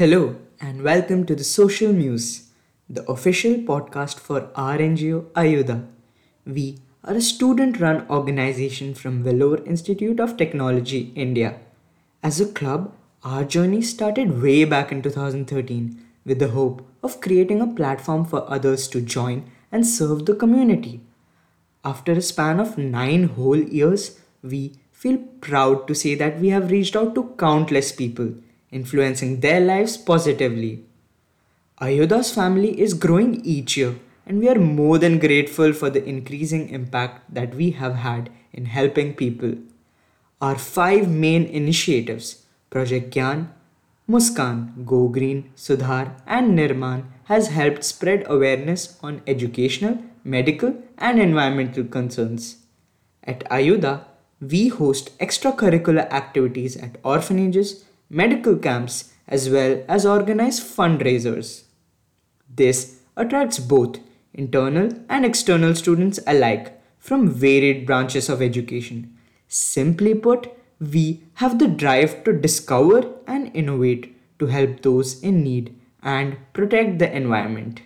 Hello, and welcome to the Social Muse, the official podcast for our NGO Ayuda. We are a student run organization from Vellore Institute of Technology, India. As a club, our journey started way back in 2013 with the hope of creating a platform for others to join and serve the community. After a span of nine whole years, we feel proud to say that we have reached out to countless people, influencing their lives positively. Ayuda's family is growing each year, and we are more than grateful for the increasing impact that we have had in helping people. Our five main initiatives Project Gyan, Muskan, Go Green, Sudhar, and Nirman has helped spread awareness on educational, medical, and environmental concerns. At Ayuda, we host extracurricular activities at orphanages, medical camps, as well as organize fundraisers. This attracts both internal and external students alike from varied branches of education. Simply put, we have the drive to discover and innovate to help those in need and protect the environment.